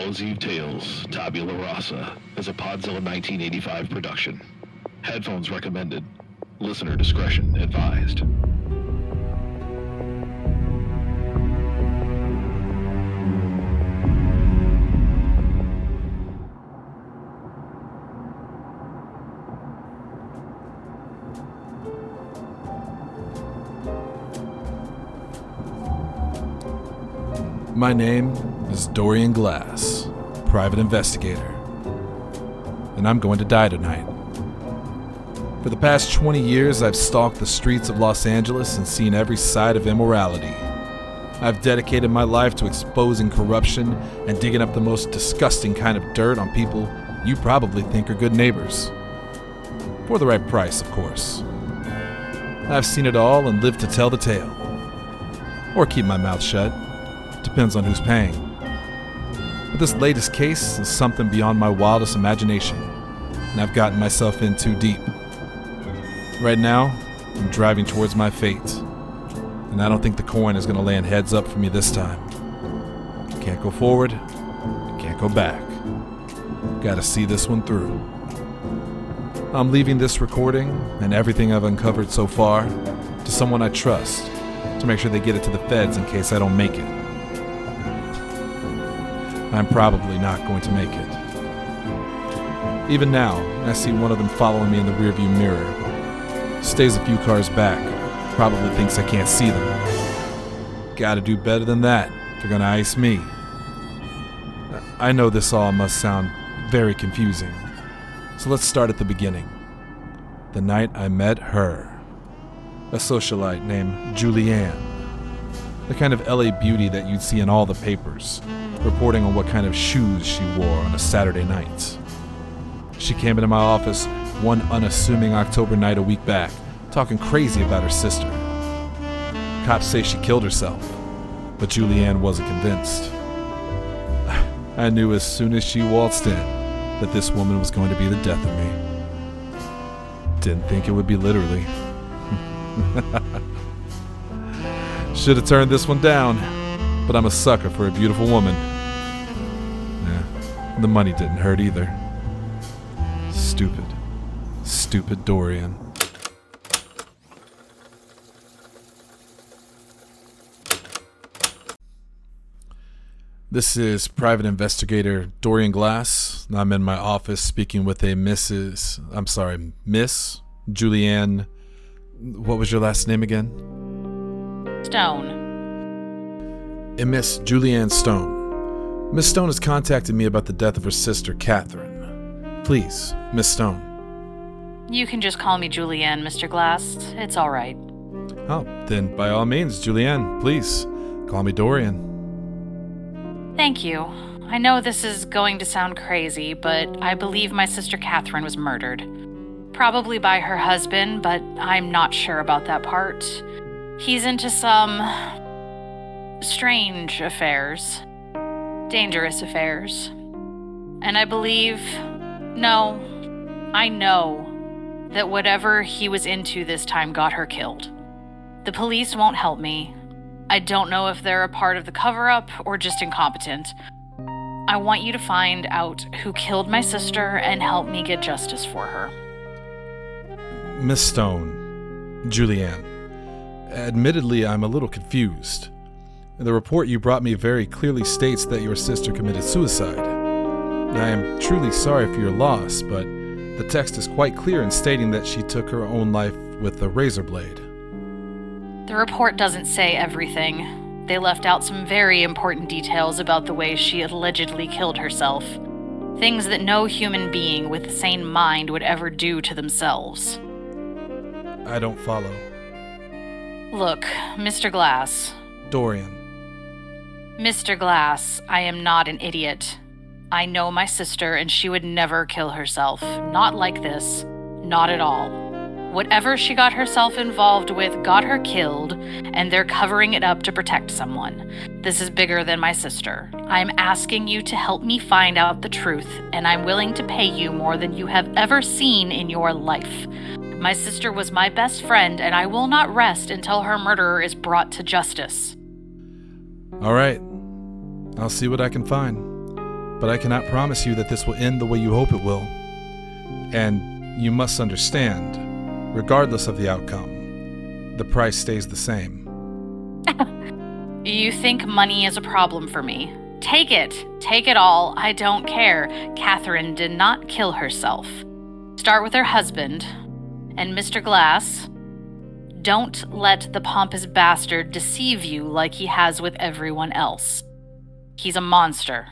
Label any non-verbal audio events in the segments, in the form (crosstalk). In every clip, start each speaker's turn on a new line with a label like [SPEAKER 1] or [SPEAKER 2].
[SPEAKER 1] Eve Tales, Tabula Rasa is a Podzilla 1985 production. Headphones recommended. Listener discretion advised.
[SPEAKER 2] My name is Dorian Glass, private investigator. And I'm going to die tonight. For the past 20 years, I've stalked the streets of Los Angeles and seen every side of immorality. I've dedicated my life to exposing corruption and digging up the most disgusting kind of dirt on people you probably think are good neighbors. For the right price, of course. I've seen it all and lived to tell the tale. Or keep my mouth shut. Depends on who's paying. But this latest case is something beyond my wildest imagination, and I've gotten myself in too deep. Right now, I'm driving towards my fate, and I don't think the coin is going to land heads up for me this time. Can't go forward, can't go back. Gotta see this one through. I'm leaving this recording and everything I've uncovered so far to someone I trust to make sure they get it to the feds in case I don't make it. I'm probably not going to make it. Even now, I see one of them following me in the rearview mirror. Stays a few cars back, probably thinks I can't see them. Gotta do better than that if you're gonna ice me. I know this all must sound very confusing, so let's start at the beginning. The night I met her. A socialite named Julianne. The kind of LA beauty that you'd see in all the papers reporting on what kind of shoes she wore on a Saturday night. She came into my office one unassuming October night a week back, talking crazy about her sister. Cops say she killed herself, but Julianne wasn't convinced. (sighs) I knew as soon as she waltzed in that this woman was going to be the death of me. Didn't think it would be literally. (laughs) Should have turned this one down, but I'm a sucker for a beautiful woman. The money didn't hurt either. Stupid. Stupid Dorian. This is private investigator Dorian Glass. I'm in my office speaking with a Mrs. I'm sorry, Miss Julianne. What was your last name again?
[SPEAKER 3] Stone.
[SPEAKER 2] A Miss Julianne Stone. Miss Stone has contacted me about the death of her sister, Catherine. Please, Miss Stone.
[SPEAKER 3] You can just call me Julianne, Mr. Glass. It's all right.
[SPEAKER 2] Oh, then by all means, Julianne, please call me Dorian.
[SPEAKER 3] Thank you. I know this is going to sound crazy, but I believe my sister Catherine was murdered. Probably by her husband, but I'm not sure about that part. He's into some strange affairs dangerous affairs. And I believe, no, I know that whatever he was into this time got her killed. The police won't help me. I don't know if they're a part of the cover up or just incompetent. I want you to find out who killed my sister and help me get justice for her.
[SPEAKER 2] Miss Stone, Julianne, admittedly, I'm a little confused. The report you brought me very clearly states that your sister committed suicide. I am truly sorry for your loss, but the text is quite clear in stating that she took her own life with a razor blade.
[SPEAKER 3] The report doesn't say everything. They left out some very important details about the way she allegedly killed herself. Things that no human being with a sane mind would ever do to themselves.
[SPEAKER 2] I don't follow.
[SPEAKER 3] Look, Mr. Glass.
[SPEAKER 2] Dorian.
[SPEAKER 3] Mr. Glass, I am not an idiot. I know my sister, and she would never kill herself. Not like this. Not at all. Whatever she got herself involved with got her killed, and they're covering it up to protect someone. This is bigger than my sister. I'm asking you to help me find out the truth, and I'm willing to pay you more than you have ever seen in your life. My sister was my best friend, and I will not rest until her murderer is brought to justice.
[SPEAKER 2] All right. I'll see what I can find. but I cannot promise you that this will end the way you hope it will. And you must understand, regardless of the outcome, the price stays the same. (laughs)
[SPEAKER 3] You think money is a problem for me. Take it. Take it all. I don't care. Catherine did not kill herself. Start with her husband. And Mr. Glass, don't let the pompous bastard deceive you like he has with everyone else. He's a monster.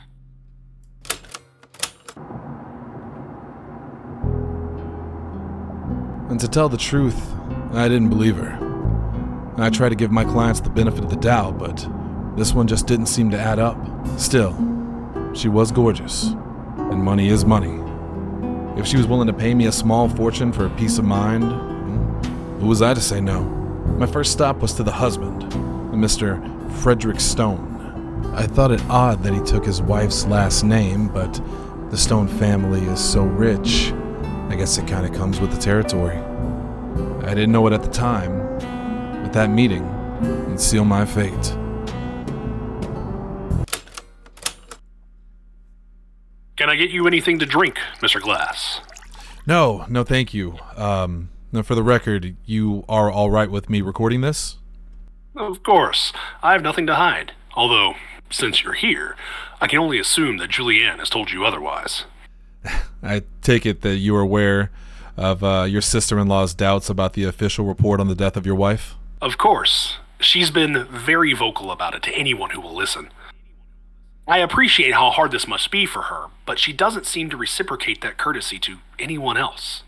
[SPEAKER 2] And to tell the truth, I didn't believe her. I try to give my clients the benefit of the doubt, but this one just didn't seem to add up. Still, she was gorgeous, and money is money. If she was willing to pay me a small fortune for a peace of mind, hmm, who was I to say no? My first stop was to the husband, Mr. Frederick Stone. I thought it odd that he took his wife's last name, but the Stone family is so rich, I guess it kind of comes with the territory. I didn't know it at the time, but that meeting would seal my fate.
[SPEAKER 4] Can I get you anything to drink, Mr. Glass?
[SPEAKER 2] No, no, thank you. Um, now, for the record, you are all right with me recording this?
[SPEAKER 4] Of course. I have nothing to hide. Although, since you're here, I can only assume that Julianne has told you otherwise. (laughs)
[SPEAKER 2] I take it that you are aware of uh, your sister in law's doubts about the official report on the death of your wife?
[SPEAKER 4] Of course. She's been very vocal about it to anyone who will listen. I appreciate how hard this must be for her, but she doesn't seem to reciprocate that courtesy to anyone else.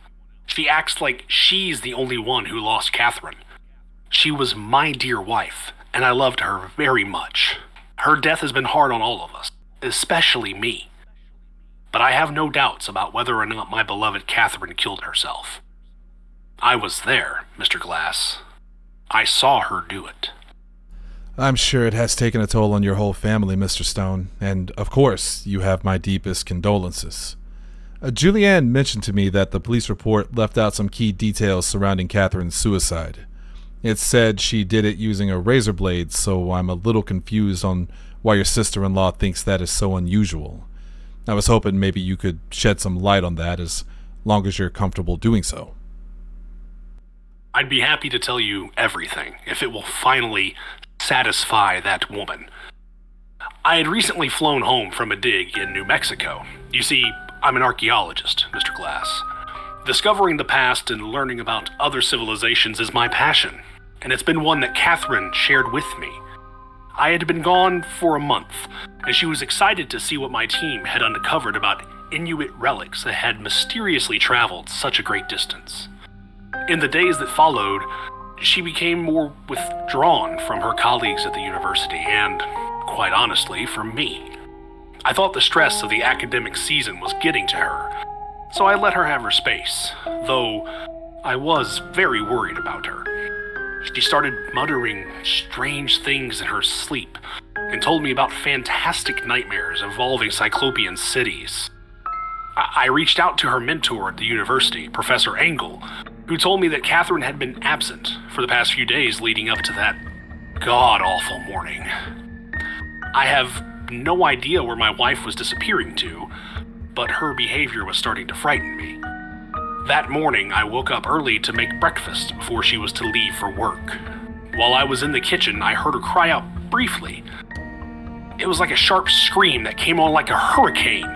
[SPEAKER 4] She acts like she's the only one who lost Catherine. She was my dear wife, and I loved her very much. Her death has been hard on all of us, especially me. But I have no doubts about whether or not my beloved Catherine killed herself. I was there, Mr. Glass. I saw her do it.
[SPEAKER 2] I'm sure it has taken a toll on your whole family, Mr. Stone, and of course, you have my deepest condolences. Uh, Julianne mentioned to me that the police report left out some key details surrounding Catherine's suicide. It said she did it using a razor blade, so I'm a little confused on why your sister in law thinks that is so unusual. I was hoping maybe you could shed some light on that as long as you're comfortable doing so.
[SPEAKER 4] I'd be happy to tell you everything if it will finally satisfy that woman. I had recently flown home from a dig in New Mexico. You see, I'm an archaeologist, Mr. Glass. Discovering the past and learning about other civilizations is my passion, and it's been one that Catherine shared with me. I had been gone for a month, and she was excited to see what my team had uncovered about Inuit relics that had mysteriously traveled such a great distance. In the days that followed, she became more withdrawn from her colleagues at the university and, quite honestly, from me. I thought the stress of the academic season was getting to her, so I let her have her space, though I was very worried about her. She started muttering strange things in her sleep and told me about fantastic nightmares involving Cyclopean cities. I, I reached out to her mentor at the university, Professor Engel, who told me that Catherine had been absent for the past few days leading up to that god awful morning. I have no idea where my wife was disappearing to, but her behavior was starting to frighten me. That morning, I woke up early to make breakfast before she was to leave for work. While I was in the kitchen, I heard her cry out briefly. It was like a sharp scream that came on like a hurricane,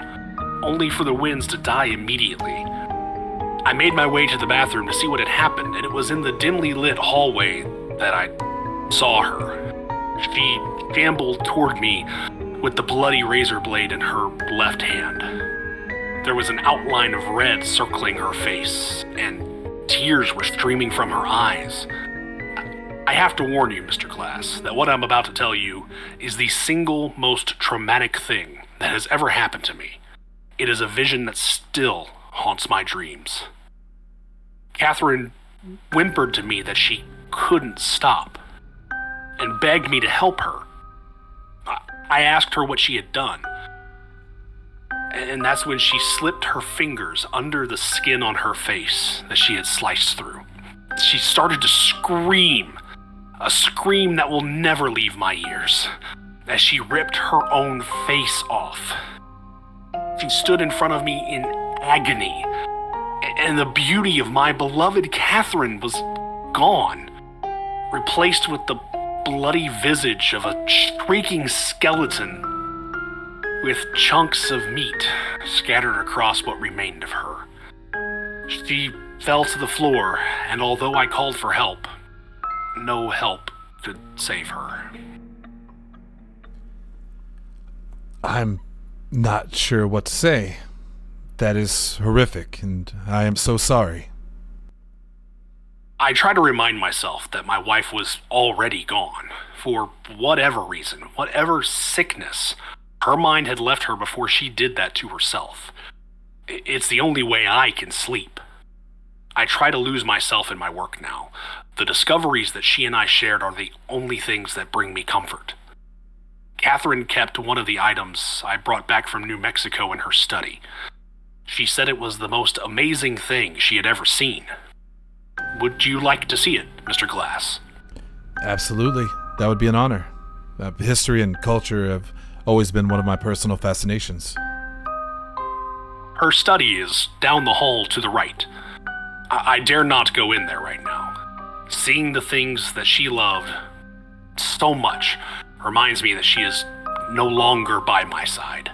[SPEAKER 4] only for the winds to die immediately. I made my way to the bathroom to see what had happened, and it was in the dimly lit hallway that I saw her. She shambled toward me with the bloody razor blade in her left hand. There was an outline of red circling her face, and tears were streaming from her eyes. I have to warn you, Mr. Glass, that what I'm about to tell you is the single most traumatic thing that has ever happened to me. It is a vision that still haunts my dreams. Catherine whimpered to me that she couldn't stop and begged me to help her. I asked her what she had done. And that's when she slipped her fingers under the skin on her face that she had sliced through. She started to scream, a scream that will never leave my ears, as she ripped her own face off. She stood in front of me in agony, and the beauty of my beloved Catherine was gone, replaced with the bloody visage of a shrieking skeleton with chunks of meat scattered across what remained of her. She fell to the floor, and although I called for help, no help could save her.
[SPEAKER 2] I'm not sure what to say. That is horrific, and I am so sorry.
[SPEAKER 4] I try to remind myself that my wife was already gone. For whatever reason, whatever sickness, her mind had left her before she did that to herself. It's the only way I can sleep. I try to lose myself in my work now. The discoveries that she and I shared are the only things that bring me comfort. Catherine kept one of the items I brought back from New Mexico in her study. She said it was the most amazing thing she had ever seen. Would you like to see it, Mr. Glass?
[SPEAKER 2] Absolutely. That would be an honor. Uh, history and culture have always been one of my personal fascinations.
[SPEAKER 4] Her study is down the hall to the right. I, I dare not go in there right now. Seeing the things that she loved so much reminds me that she is no longer by my side.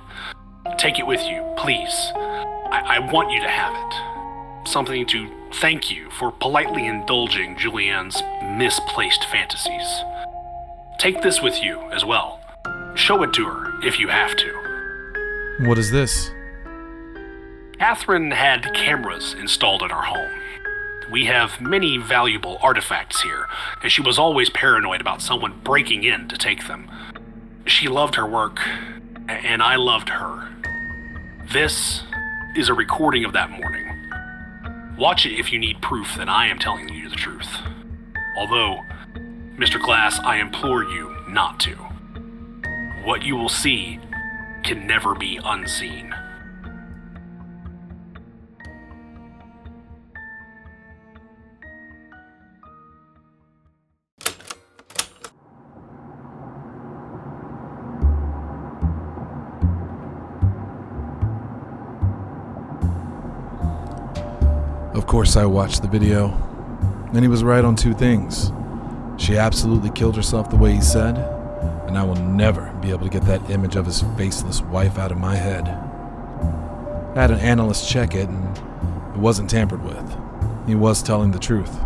[SPEAKER 4] Take it with you, please. I, I want you to have it. Something to thank you for politely indulging Julianne's misplaced fantasies. Take this with you as well. Show it to her if you have to.
[SPEAKER 2] What is this?
[SPEAKER 4] Catherine had cameras installed in our home. We have many valuable artifacts here, and she was always paranoid about someone breaking in to take them. She loved her work, and I loved her. This is a recording of that morning. Watch it if you need proof that I am telling you the truth. Although, Mr. Glass, I implore you not to. What you will see can never be unseen.
[SPEAKER 2] Of course, I watched the video, and he was right on two things. She absolutely killed herself the way he said, and I will never be able to get that image of his faceless wife out of my head. I had an analyst check it, and it wasn't tampered with. He was telling the truth.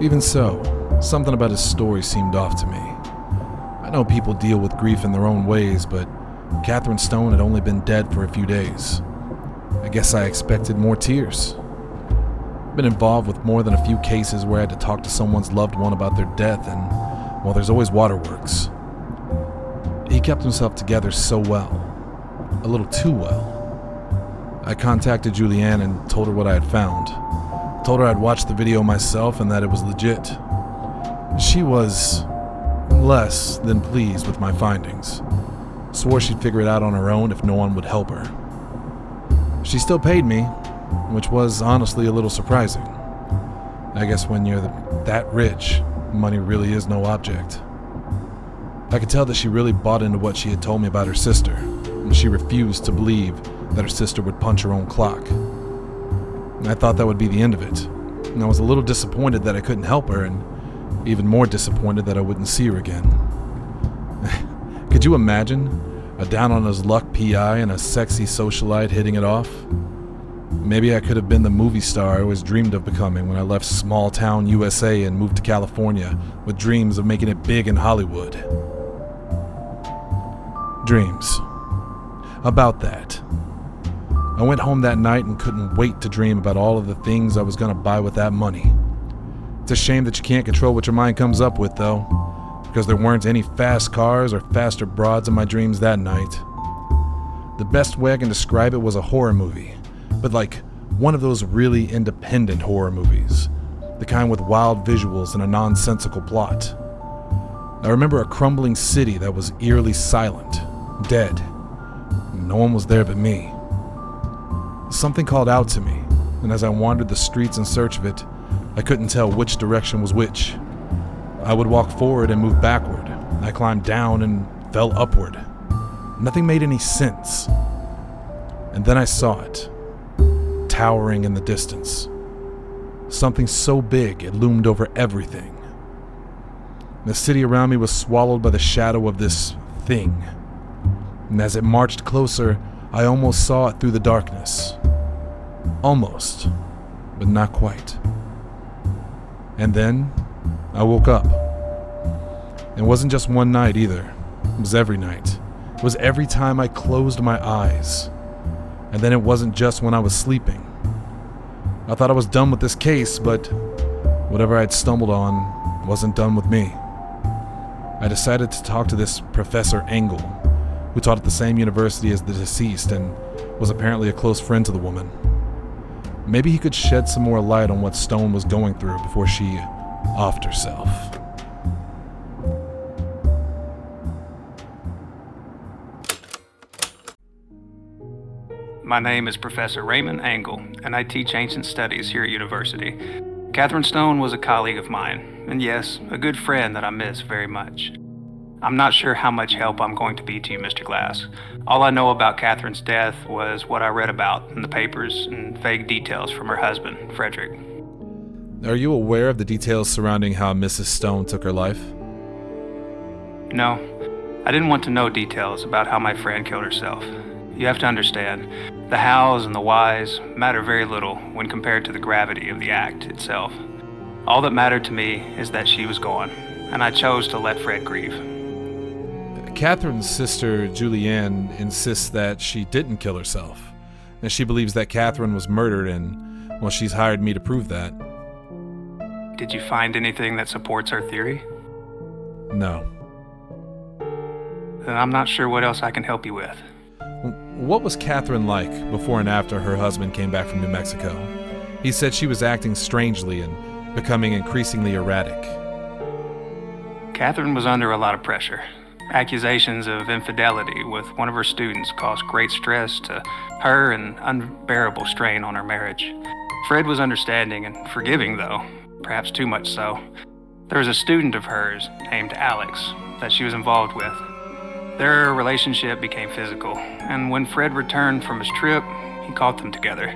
[SPEAKER 2] Even so, something about his story seemed off to me. I know people deal with grief in their own ways, but Catherine Stone had only been dead for a few days. I guess I expected more tears. Been involved with more than a few cases where I had to talk to someone's loved one about their death, and, well, there's always waterworks. Kept himself together so well. A little too well. I contacted Julianne and told her what I had found. Told her I'd watched the video myself and that it was legit. She was less than pleased with my findings. Swore she'd figure it out on her own if no one would help her. She still paid me, which was honestly a little surprising. I guess when you're that rich, money really is no object. I could tell that she really bought into what she had told me about her sister, and she refused to believe that her sister would punch her own clock. And I thought that would be the end of it, and I was a little disappointed that I couldn't help her, and even more disappointed that I wouldn't see her again. (laughs) could you imagine a down on his luck PI and a sexy socialite hitting it off? Maybe I could have been the movie star I always dreamed of becoming when I left small town USA and moved to California with dreams of making it big in Hollywood. Dreams. About that. I went home that night and couldn't wait to dream about all of the things I was going to buy with that money. It's a shame that you can't control what your mind comes up with, though, because there weren't any fast cars or faster broads in my dreams that night. The best way I can describe it was a horror movie, but like one of those really independent horror movies, the kind with wild visuals and a nonsensical plot. I remember a crumbling city that was eerily silent, dead. No one was there but me. Something called out to me, and as I wandered the streets in search of it, I couldn't tell which direction was which. I would walk forward and move backward. I climbed down and fell upward. Nothing made any sense. And then I saw it, towering in the distance. Something so big it loomed over everything. The city around me was swallowed by the shadow of this thing. And as it marched closer, I almost saw it through the darkness. Almost, but not quite. And then I woke up. It wasn't just one night either, it was every night. It was every time I closed my eyes. And then it wasn't just when I was sleeping. I thought I was done with this case, but whatever I'd stumbled on wasn't done with me. I decided to talk to this Professor Engel, who taught at the same university as the deceased and was apparently a close friend to the woman. Maybe he could shed some more light on what Stone was going through before she offed herself.
[SPEAKER 5] My name is Professor Raymond Engel, and I teach ancient studies here at university. Catherine Stone was a colleague of mine, and yes, a good friend that I miss very much. I'm not sure how much help I'm going to be to you, Mr. Glass. All I know about Catherine's death was what I read about in the papers and vague details from her husband, Frederick.
[SPEAKER 2] Are you aware of the details surrounding how Mrs. Stone took her life?
[SPEAKER 5] No, I didn't want to know details about how my friend killed herself. You have to understand, the hows and the whys matter very little when compared to the gravity of the act itself. All that mattered to me is that she was gone, and I chose to let Fred grieve.
[SPEAKER 2] Catherine's sister, Julianne, insists that she didn't kill herself, and she believes that Catherine was murdered, and, well, she's hired me to prove that.
[SPEAKER 5] Did you find anything that supports her theory?
[SPEAKER 2] No.
[SPEAKER 5] Then I'm not sure what else I can help you with.
[SPEAKER 2] What was Catherine like before and after her husband came back from New Mexico? He said she was acting strangely and becoming increasingly erratic.
[SPEAKER 5] Catherine was under a lot of pressure. Accusations of infidelity with one of her students caused great stress to her and unbearable strain on her marriage. Fred was understanding and forgiving, though, perhaps too much so. There was a student of hers named Alex that she was involved with. Their relationship became physical, and when Fred returned from his trip, he caught them together.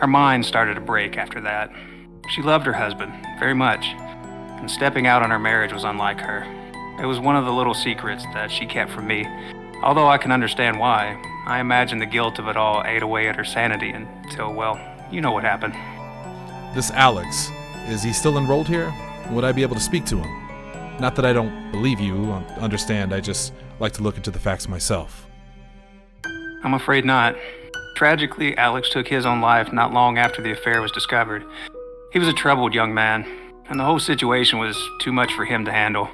[SPEAKER 5] Her mind started to break after that. She loved her husband very much, and stepping out on her marriage was unlike her. It was one of the little secrets that she kept from me. Although I can understand why, I imagine the guilt of it all ate away at her sanity until, well, you know what happened.
[SPEAKER 2] This Alex, is he still enrolled here? Would I be able to speak to him? Not that I don't believe you, understand, I just like to look into the facts myself.
[SPEAKER 5] I'm afraid not. Tragically, Alex took his own life not long after the affair was discovered. He was a troubled young man, and the whole situation was too much for him to handle.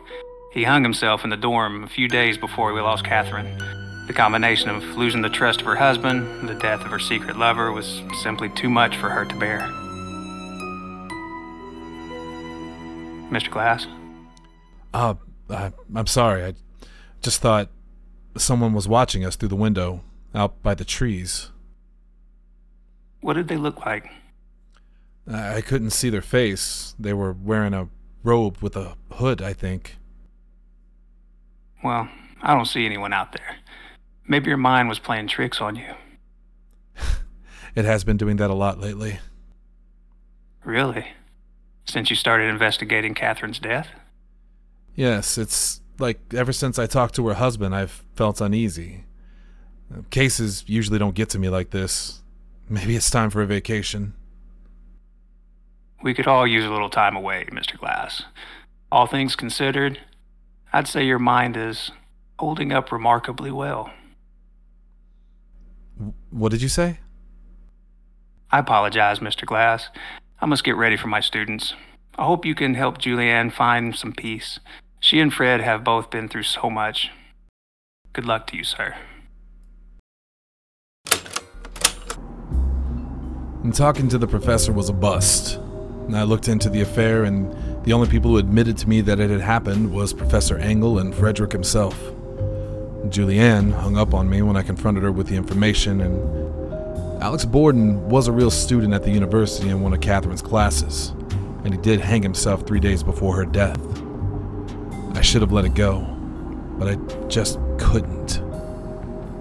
[SPEAKER 5] He hung himself in the dorm a few days before we lost Catherine. The combination of losing the trust of her husband and the death of her secret lover was simply too much for her to bear. Mr. Glass?
[SPEAKER 2] Uh, I, I'm sorry. I just thought someone was watching us through the window out by the trees.
[SPEAKER 5] What did they look like?
[SPEAKER 2] I couldn't see their face. They were wearing a robe with a hood, I think.
[SPEAKER 5] Well, I don't see anyone out there. Maybe your mind was playing tricks on you. (laughs)
[SPEAKER 2] it has been doing that a lot lately.
[SPEAKER 5] Really? Since you started investigating Catherine's death?
[SPEAKER 2] Yes, it's like ever since I talked to her husband, I've felt uneasy. Cases usually don't get to me like this. Maybe it's time for a vacation.
[SPEAKER 5] We could all use a little time away, Mr. Glass. All things considered, I'd say your mind is holding up remarkably well.
[SPEAKER 2] What did you say?
[SPEAKER 5] I apologize, Mr. Glass. I must get ready for my students. I hope you can help Julianne find some peace. She and Fred have both been through so much. Good luck to you, sir.
[SPEAKER 2] And talking to the professor was a bust. I looked into the affair, and the only people who admitted to me that it had happened was Professor Engel and Frederick himself. Julianne hung up on me when I confronted her with the information, and Alex Borden was a real student at the university in one of Catherine's classes, and he did hang himself three days before her death. I should have let it go, but I just couldn't.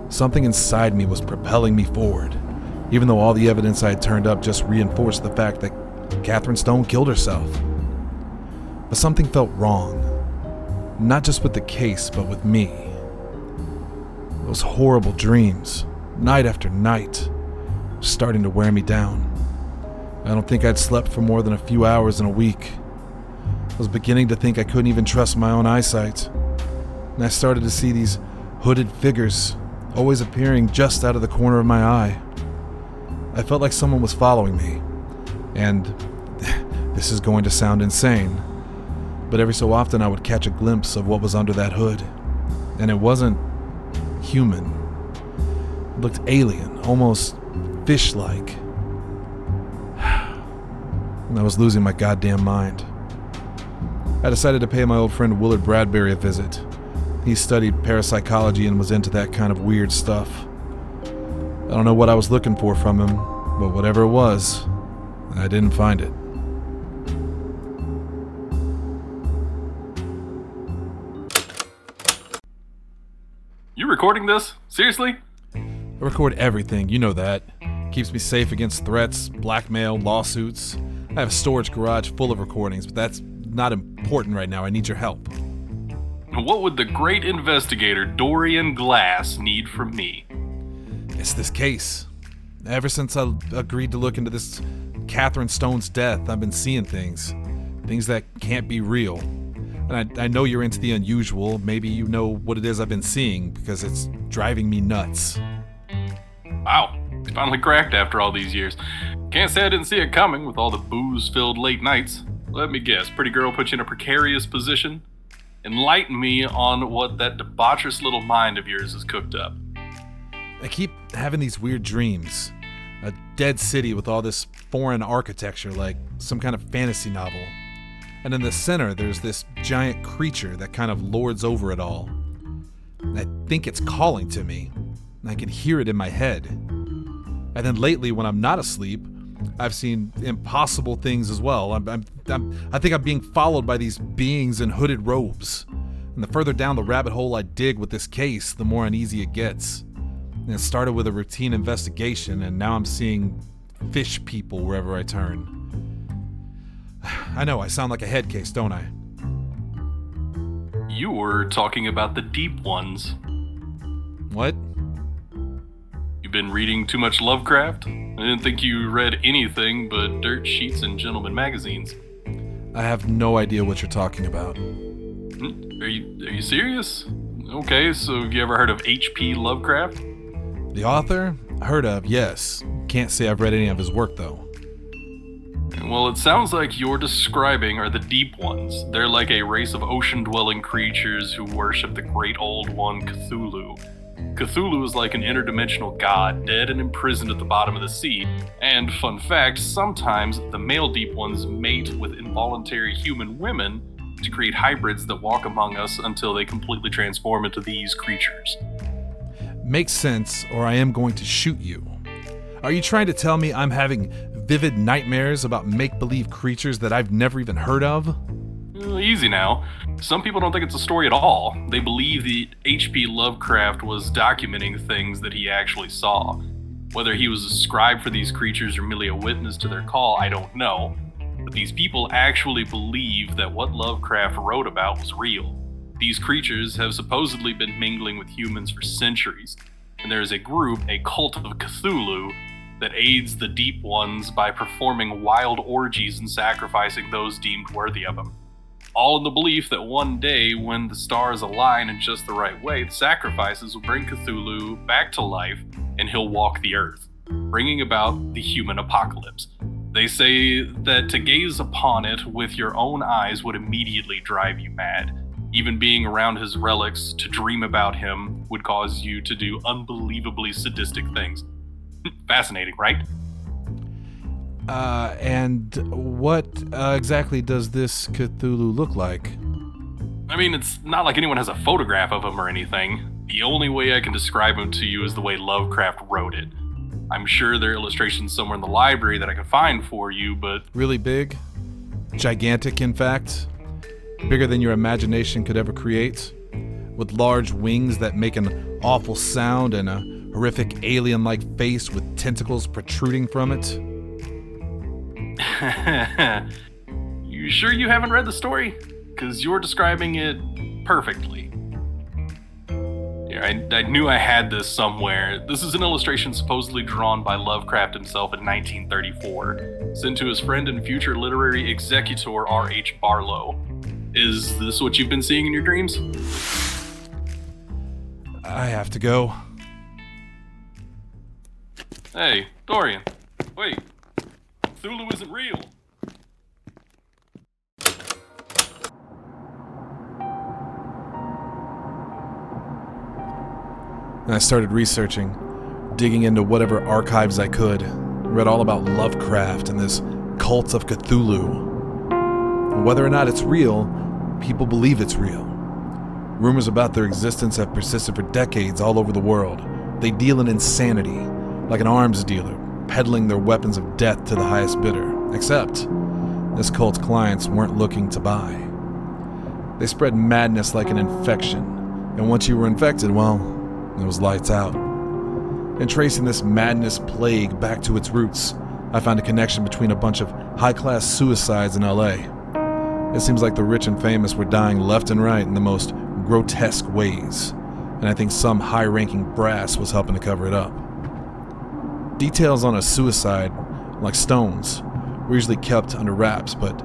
[SPEAKER 2] Something inside me was propelling me forward, even though all the evidence I had turned up just reinforced the fact that Catherine Stone killed herself. But something felt wrong, not just with the case, but with me. Those horrible dreams, night after night, starting to wear me down. I don't think I'd slept for more than a few hours in a week. I was beginning to think I couldn't even trust my own eyesight. And I started to see these hooded figures always appearing just out of the corner of my eye. I felt like someone was following me. And (laughs) this is going to sound insane, but every so often I would catch a glimpse of what was under that hood. And it wasn't human, it looked alien, almost fish like. (sighs) I was losing my goddamn mind. I decided to pay my old friend Willard Bradbury a visit. He studied parapsychology and was into that kind of weird stuff. I don't know what I was looking for from him, but whatever it was, I didn't find it.
[SPEAKER 6] Recording this? Seriously?
[SPEAKER 2] I record everything, you know that. Keeps me safe against threats, blackmail, lawsuits. I have a storage garage full of recordings, but that's not important right now. I need your help.
[SPEAKER 6] What would the great investigator Dorian Glass need from me?
[SPEAKER 2] It's this case. Ever since I agreed to look into this Catherine Stone's death, I've been seeing things. Things that can't be real. And I, I know you're into the unusual. Maybe you know what it is I've been seeing because it's driving me nuts.
[SPEAKER 6] Wow, finally cracked after all these years. Can't say I didn't see it coming with all the booze filled late nights. Let me guess, pretty girl put you in a precarious position? Enlighten me on what that debaucherous little mind of yours has cooked up.
[SPEAKER 2] I keep having these weird dreams. A dead city with all this foreign architecture, like some kind of fantasy novel. And in the center, there's this giant creature that kind of lords over it all. I think it's calling to me. I can hear it in my head. And then lately, when I'm not asleep, I've seen impossible things as well. I'm, I'm, I'm, I think I'm being followed by these beings in hooded robes. And the further down the rabbit hole I dig with this case, the more uneasy it gets. And it started with a routine investigation, and now I'm seeing fish people wherever I turn. I know, I sound like a head case, don't I?
[SPEAKER 6] You were talking about the deep ones.
[SPEAKER 2] What?
[SPEAKER 6] You've been reading too much Lovecraft? I didn't think you read anything but dirt sheets and gentleman magazines.
[SPEAKER 2] I have no idea what you're talking about.
[SPEAKER 6] Hmm? Are you are you serious? Okay, so have you ever heard of H.P. Lovecraft?
[SPEAKER 2] The author? Heard of, yes. Can't say I've read any of his work, though.
[SPEAKER 6] Well, it sounds like you're describing are the deep ones. They're like a race of ocean dwelling creatures who worship the great old one Cthulhu. Cthulhu is like an interdimensional god, dead and imprisoned at the bottom of the sea. And, fun fact, sometimes the male deep ones mate with involuntary human women to create hybrids that walk among us until they completely transform into these creatures.
[SPEAKER 2] Makes sense, or I am going to shoot you. Are you trying to tell me I'm having vivid nightmares about make believe creatures that I've never even heard of?
[SPEAKER 6] Uh, Easy now. Some people don't think it's a story at all. They believe that H.P. Lovecraft was documenting things that he actually saw. Whether he was a scribe for these creatures or merely a witness to their call, I don't know. But these people actually believe that what Lovecraft wrote about was real. These creatures have supposedly been mingling with humans for centuries, and there is a group, a cult of Cthulhu, that aids the Deep Ones by performing wild orgies and sacrificing those deemed worthy of them. All in the belief that one day, when the stars align in just the right way, the sacrifices will bring Cthulhu back to life and he'll walk the earth, bringing about the human apocalypse. They say that to gaze upon it with your own eyes would immediately drive you mad. Even being around his relics to dream about him would cause you to do unbelievably sadistic things. Fascinating, right?
[SPEAKER 2] Uh, and what uh, exactly does this Cthulhu look like?
[SPEAKER 6] I mean, it's not like anyone has a photograph of him or anything. The only way I can describe him to you is the way Lovecraft wrote it. I'm sure there are illustrations somewhere in the library that I could find for you, but
[SPEAKER 2] Really big? Gigantic, in fact? Bigger than your imagination could ever create? with large wings that make an awful sound and a horrific alien like face with tentacles protruding from it. (laughs)
[SPEAKER 6] you sure you haven't read the story? Because you're describing it perfectly. Yeah, I, I knew I had this somewhere. This is an illustration supposedly drawn by Lovecraft himself in 1934, sent to his friend and future literary executor R.H. Barlow. Is this what you've been seeing in your dreams?
[SPEAKER 2] I have to go.
[SPEAKER 6] Hey, Dorian. Wait. Cthulhu isn't real.
[SPEAKER 2] And I started researching, digging into whatever archives I could. Read all about Lovecraft and this cult of Cthulhu. And whether or not it's real, people believe it's real. Rumors about their existence have persisted for decades all over the world. They deal in insanity, like an arms dealer, peddling their weapons of death to the highest bidder. Except, this cult's clients weren't looking to buy. They spread madness like an infection, and once you were infected, well, it was lights out. In tracing this madness plague back to its roots, I found a connection between a bunch of high class suicides in LA. It seems like the rich and famous were dying left and right in the most grotesque ways, and I think some high ranking brass was helping to cover it up. Details on a suicide, like Stone's, were usually kept under wraps, but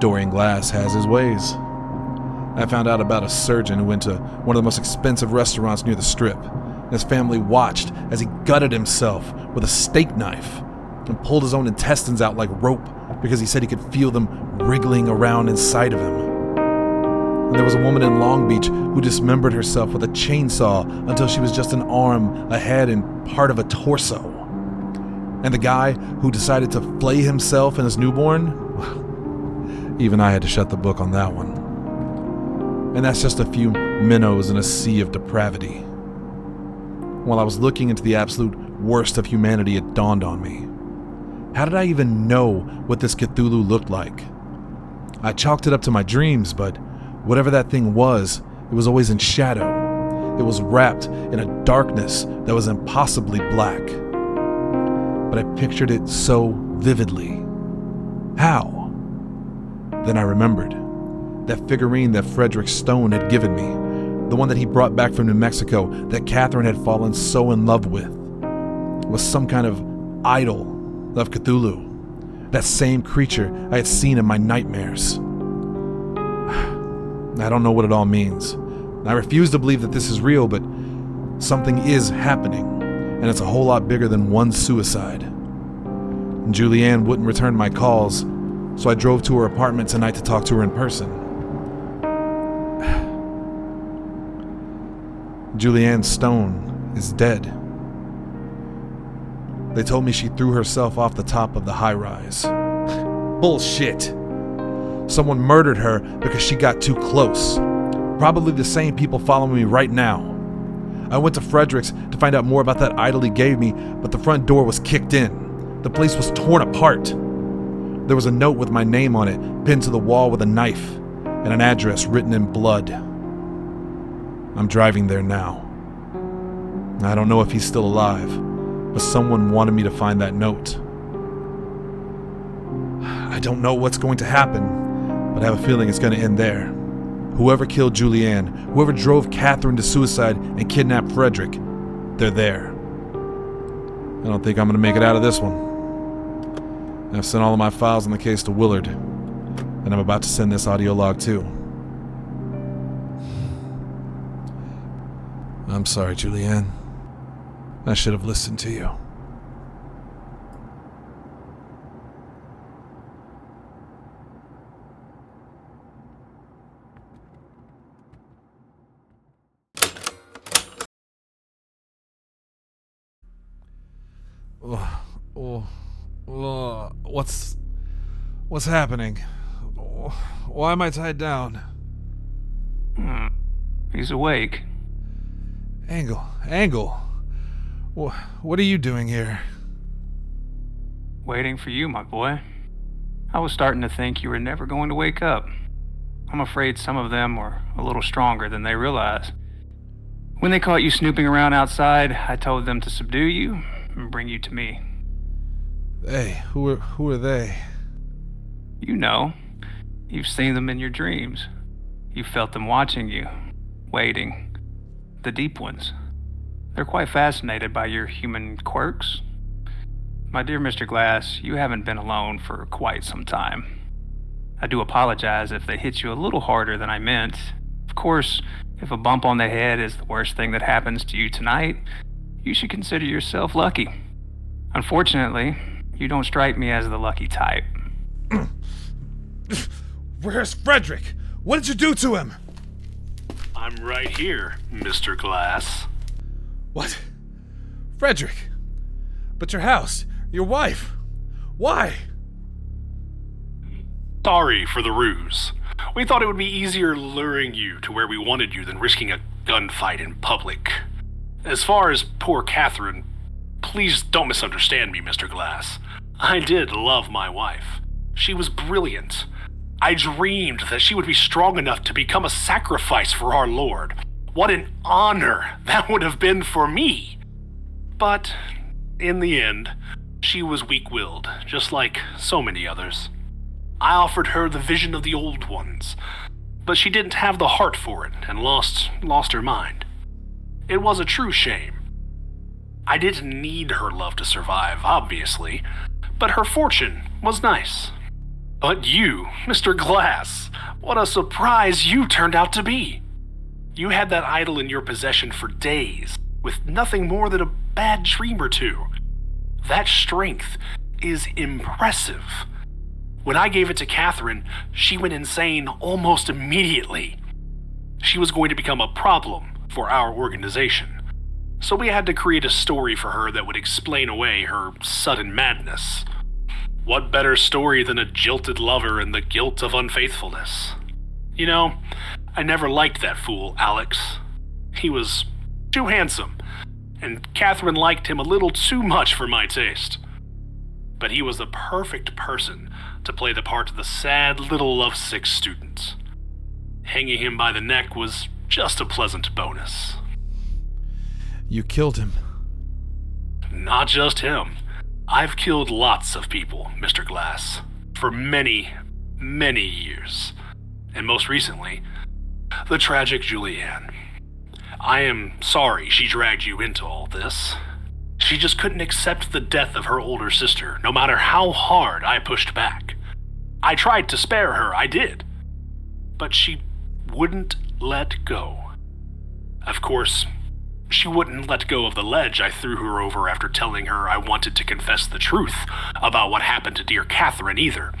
[SPEAKER 2] Dorian Glass has his ways. I found out about a surgeon who went to one of the most expensive restaurants near the strip. And his family watched as he gutted himself with a steak knife and pulled his own intestines out like rope because he said he could feel them wriggling around inside of him. And there was a woman in Long Beach who dismembered herself with a chainsaw until she was just an arm, a head, and part of a torso. And the guy who decided to flay himself and his newborn? Even I had to shut the book on that one. And that's just a few minnows in a sea of depravity. While I was looking into the absolute worst of humanity, it dawned on me. How did I even know what this Cthulhu looked like? I chalked it up to my dreams, but whatever that thing was, it was always in shadow. It was wrapped in a darkness that was impossibly black. But I pictured it so vividly. How? Then I remembered that figurine that Frederick Stone had given me, the one that he brought back from New Mexico that Catherine had fallen so in love with, was some kind of idol of Cthulhu, that same creature I had seen in my nightmares. (sighs) I don't know what it all means. I refuse to believe that this is real, but something is happening, and it's a whole lot bigger than one suicide. Julianne wouldn't return my calls, so I drove to her apartment tonight to talk to her in person. (sighs) Julianne Stone is dead. They told me she threw herself off the top of the high rise. (laughs) Bullshit. Someone murdered her because she got too close. Probably the same people following me right now. I went to Frederick's to find out more about that idol he gave me, but the front door was kicked in. The place was torn apart. There was a note with my name on it, pinned to the wall with a knife, and an address written in blood. I'm driving there now. I don't know if he's still alive, but someone wanted me to find that note. I don't know what's going to happen, but I have a feeling it's going to end there. Whoever killed Julianne, whoever drove Catherine to suicide and kidnapped Frederick, they're there. I don't think I'm going to make it out of this one. I've sent all of my files on the case to Willard, and I'm about to send this audio log too. I'm sorry, Julianne. I should have listened to you. Oh, oh, oh, what's what's happening? Why am I tied down?
[SPEAKER 5] Hmm. He's awake.
[SPEAKER 2] Engel, Engel. Wh- what are you doing here?
[SPEAKER 5] Waiting for you, my boy. I was starting to think you were never going to wake up. I'm afraid some of them were a little stronger than they realize. When they caught you snooping around outside, I told them to subdue you and bring you to me.
[SPEAKER 2] Hey, who are who are they?
[SPEAKER 5] You know. You've seen them in your dreams. You felt them watching you, waiting. The deep ones. They're quite fascinated by your human quirks. My dear Mr. Glass, you haven't been alone for quite some time. I do apologize if they hit you a little harder than I meant. Of course, if a bump on the head is the worst thing that happens to you tonight, you should consider yourself lucky. Unfortunately, you don't strike me as the lucky type. (clears throat)
[SPEAKER 2] Where's Frederick? What did you do to him?
[SPEAKER 4] I'm right here, Mr. Glass.
[SPEAKER 2] What? Frederick? But your house, your wife. Why?
[SPEAKER 4] Sorry for the ruse. We thought it would be easier luring you to where we wanted you than risking a gunfight in public. As far as poor Catherine, please don't misunderstand me, Mr. Glass. I did love my wife. She was brilliant. I dreamed that she would be strong enough to become a sacrifice for our Lord. What an honor that would have been for me! But, in the end, she was weak willed, just like so many others. I offered her the vision of the old ones, but she didn't have the heart for it and lost lost her mind. It was a true shame. I didn't need her love to survive, obviously, but her fortune was nice. But you, Mr. Glass, what a surprise you turned out to be. You had that idol in your possession for days, with nothing more than a bad dream or two. That strength is impressive. When I gave it to Catherine, she went insane almost immediately. She was going to become a problem for our organization. So we had to create a story for her that would explain away her sudden madness. What better story than a jilted lover and the guilt of unfaithfulness? You know, I never liked that fool, Alex. He was too handsome, and Catherine liked him a little too much for my taste. But he was the perfect person to play the part of the sad little lovesick student. Hanging him by the neck was just a pleasant bonus.
[SPEAKER 2] You killed him.
[SPEAKER 4] Not just him. I've killed lots of people, Mr. Glass, for many, many years. And most recently, the tragic Julianne. I am sorry she dragged you into all this. She just couldn't accept the death of her older sister, no matter how hard I pushed back. I tried to spare her, I did. But she wouldn't let go. Of course, she wouldn't let go of the ledge I threw her over after telling her I wanted to confess the truth about what happened to dear Catherine either.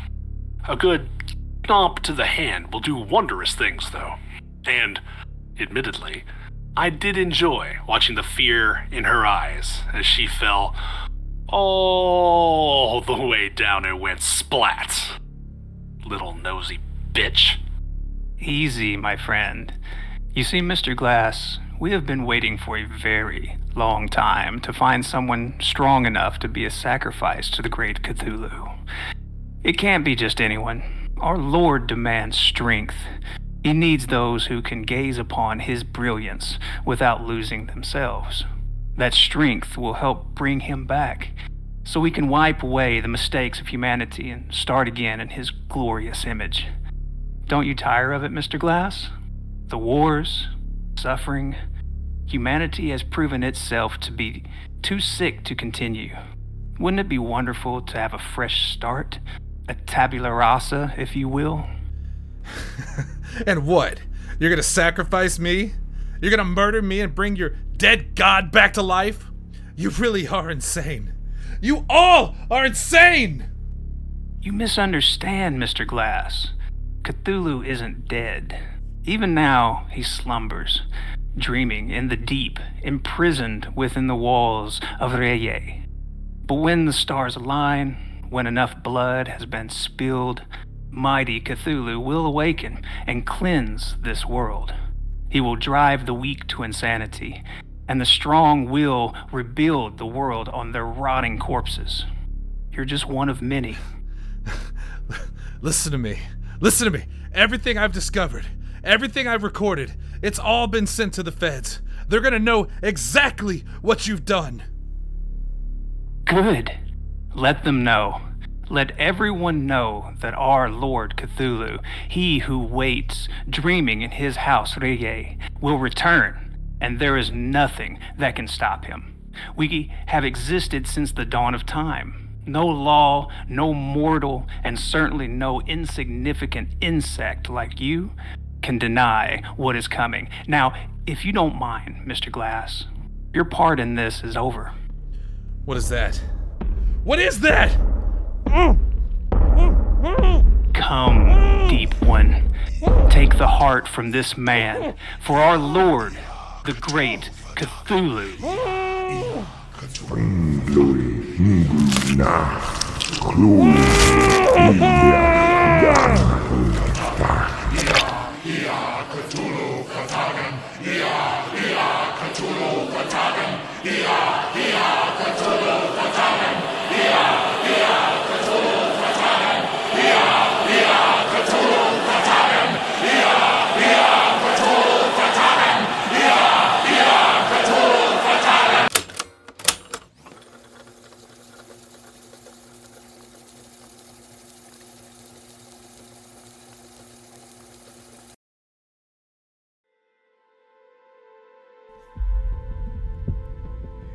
[SPEAKER 4] A good stomp to the hand will do wondrous things, though. And, admittedly, I did enjoy watching the fear in her eyes as she fell all the way down and went splat. Little nosy bitch.
[SPEAKER 5] Easy, my friend. You see, Mr. Glass, we have been waiting for a very long time to find someone strong enough to be a sacrifice to the great Cthulhu. It can't be just anyone. Our Lord demands strength. He needs those who can gaze upon his brilliance without losing themselves. That strength will help bring him back, so we can wipe away the mistakes of humanity and start again in his glorious image. Don't you tire of it, Mr. Glass? The wars, suffering, humanity has proven itself to be too sick to continue. Wouldn't it be wonderful to have a fresh start? A tabula rasa, if you will? (laughs)
[SPEAKER 2] and what? You're gonna sacrifice me? You're gonna murder me and bring your dead god back to life? You really are insane. You all are insane!
[SPEAKER 5] You misunderstand, Mr. Glass. Cthulhu isn't dead. Even now, he slumbers, dreaming in the deep, imprisoned within the walls of R'lyeh. But when the stars align, when enough blood has been spilled, mighty Cthulhu will awaken and cleanse this world. He will drive the weak to insanity, and the strong will rebuild the world on their rotting corpses. You're just one of many. (laughs)
[SPEAKER 2] Listen to me. Listen to me. Everything I've discovered, everything I've recorded, it's all been sent to the feds. They're gonna know exactly what you've done.
[SPEAKER 5] Good. Let them know. Let everyone know that our Lord Cthulhu, he who waits, dreaming in his house R'lyeh, will return, and there is nothing that can stop him. We have existed since the dawn of time. No law, no mortal, and certainly no insignificant insect like you can deny what is coming. Now, if you don't mind, Mr. Glass, your part in this is over.
[SPEAKER 2] What is that? What is that?
[SPEAKER 5] Come, deep one. Take the heart from this man, for our Lord, the great Cthulhu.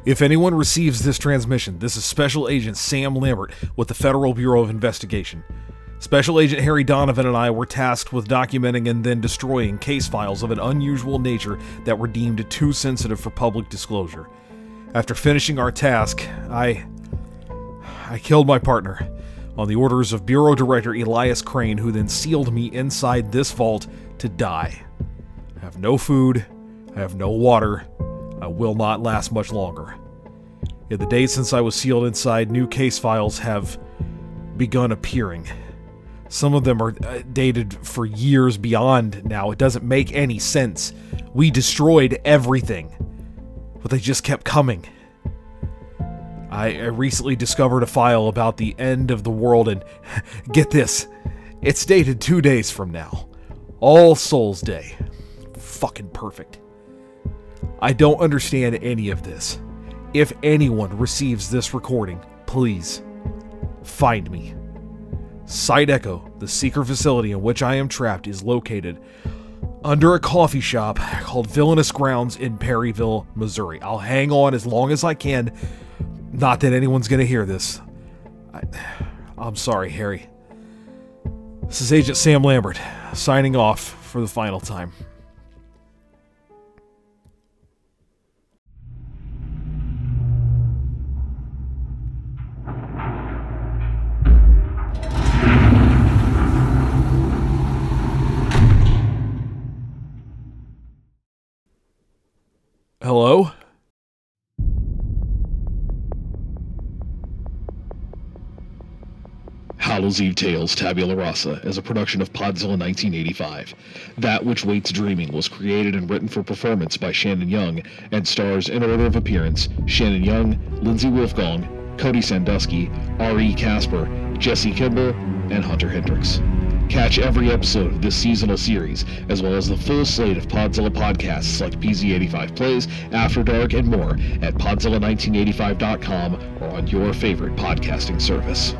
[SPEAKER 7] If anyone receives this transmission, this is Special Agent Sam Lambert with the Federal Bureau of Investigation. Special Agent Harry Donovan and I were tasked with documenting and then destroying case files of an unusual nature that were deemed too sensitive for public disclosure. After finishing our task, I. I killed my partner on the orders of Bureau Director Elias Crane, who then sealed me inside this vault to die. I have no food, I have no water, Will not last much longer. In the days since I was sealed inside, new case files have begun appearing. Some of them are uh, dated for years beyond now. It doesn't make any sense. We destroyed everything, but they just kept coming. I, I recently discovered a file about the end of the world, and (laughs) get this it's dated two days from now. All Souls Day. Fucking perfect. I don't understand any of this. If anyone receives this recording, please find me. Site Echo, the secret facility in which I am trapped, is located under a coffee shop called Villainous Grounds in Perryville, Missouri. I'll hang on as long as I can. Not that anyone's going to hear this. I, I'm sorry, Harry. This is Agent Sam Lambert, signing off for the final time.
[SPEAKER 1] Hallows Eve Tales Tabula Rasa is a production of Podzilla 1985. That Which Waits Dreaming was created and written for performance by Seanan Young and stars in order of appearance Seanan Young, Lindsey Wolfgong, Cody Sandusky, R.E. Casper, Jesse Kimball, and Hunter Hendricks. Catch every episode of this seasonal series, as well as the full slate of Podzilla podcasts like PZ85 Plays, After Dark, and more at podzilla1985.com or on your favorite podcasting service.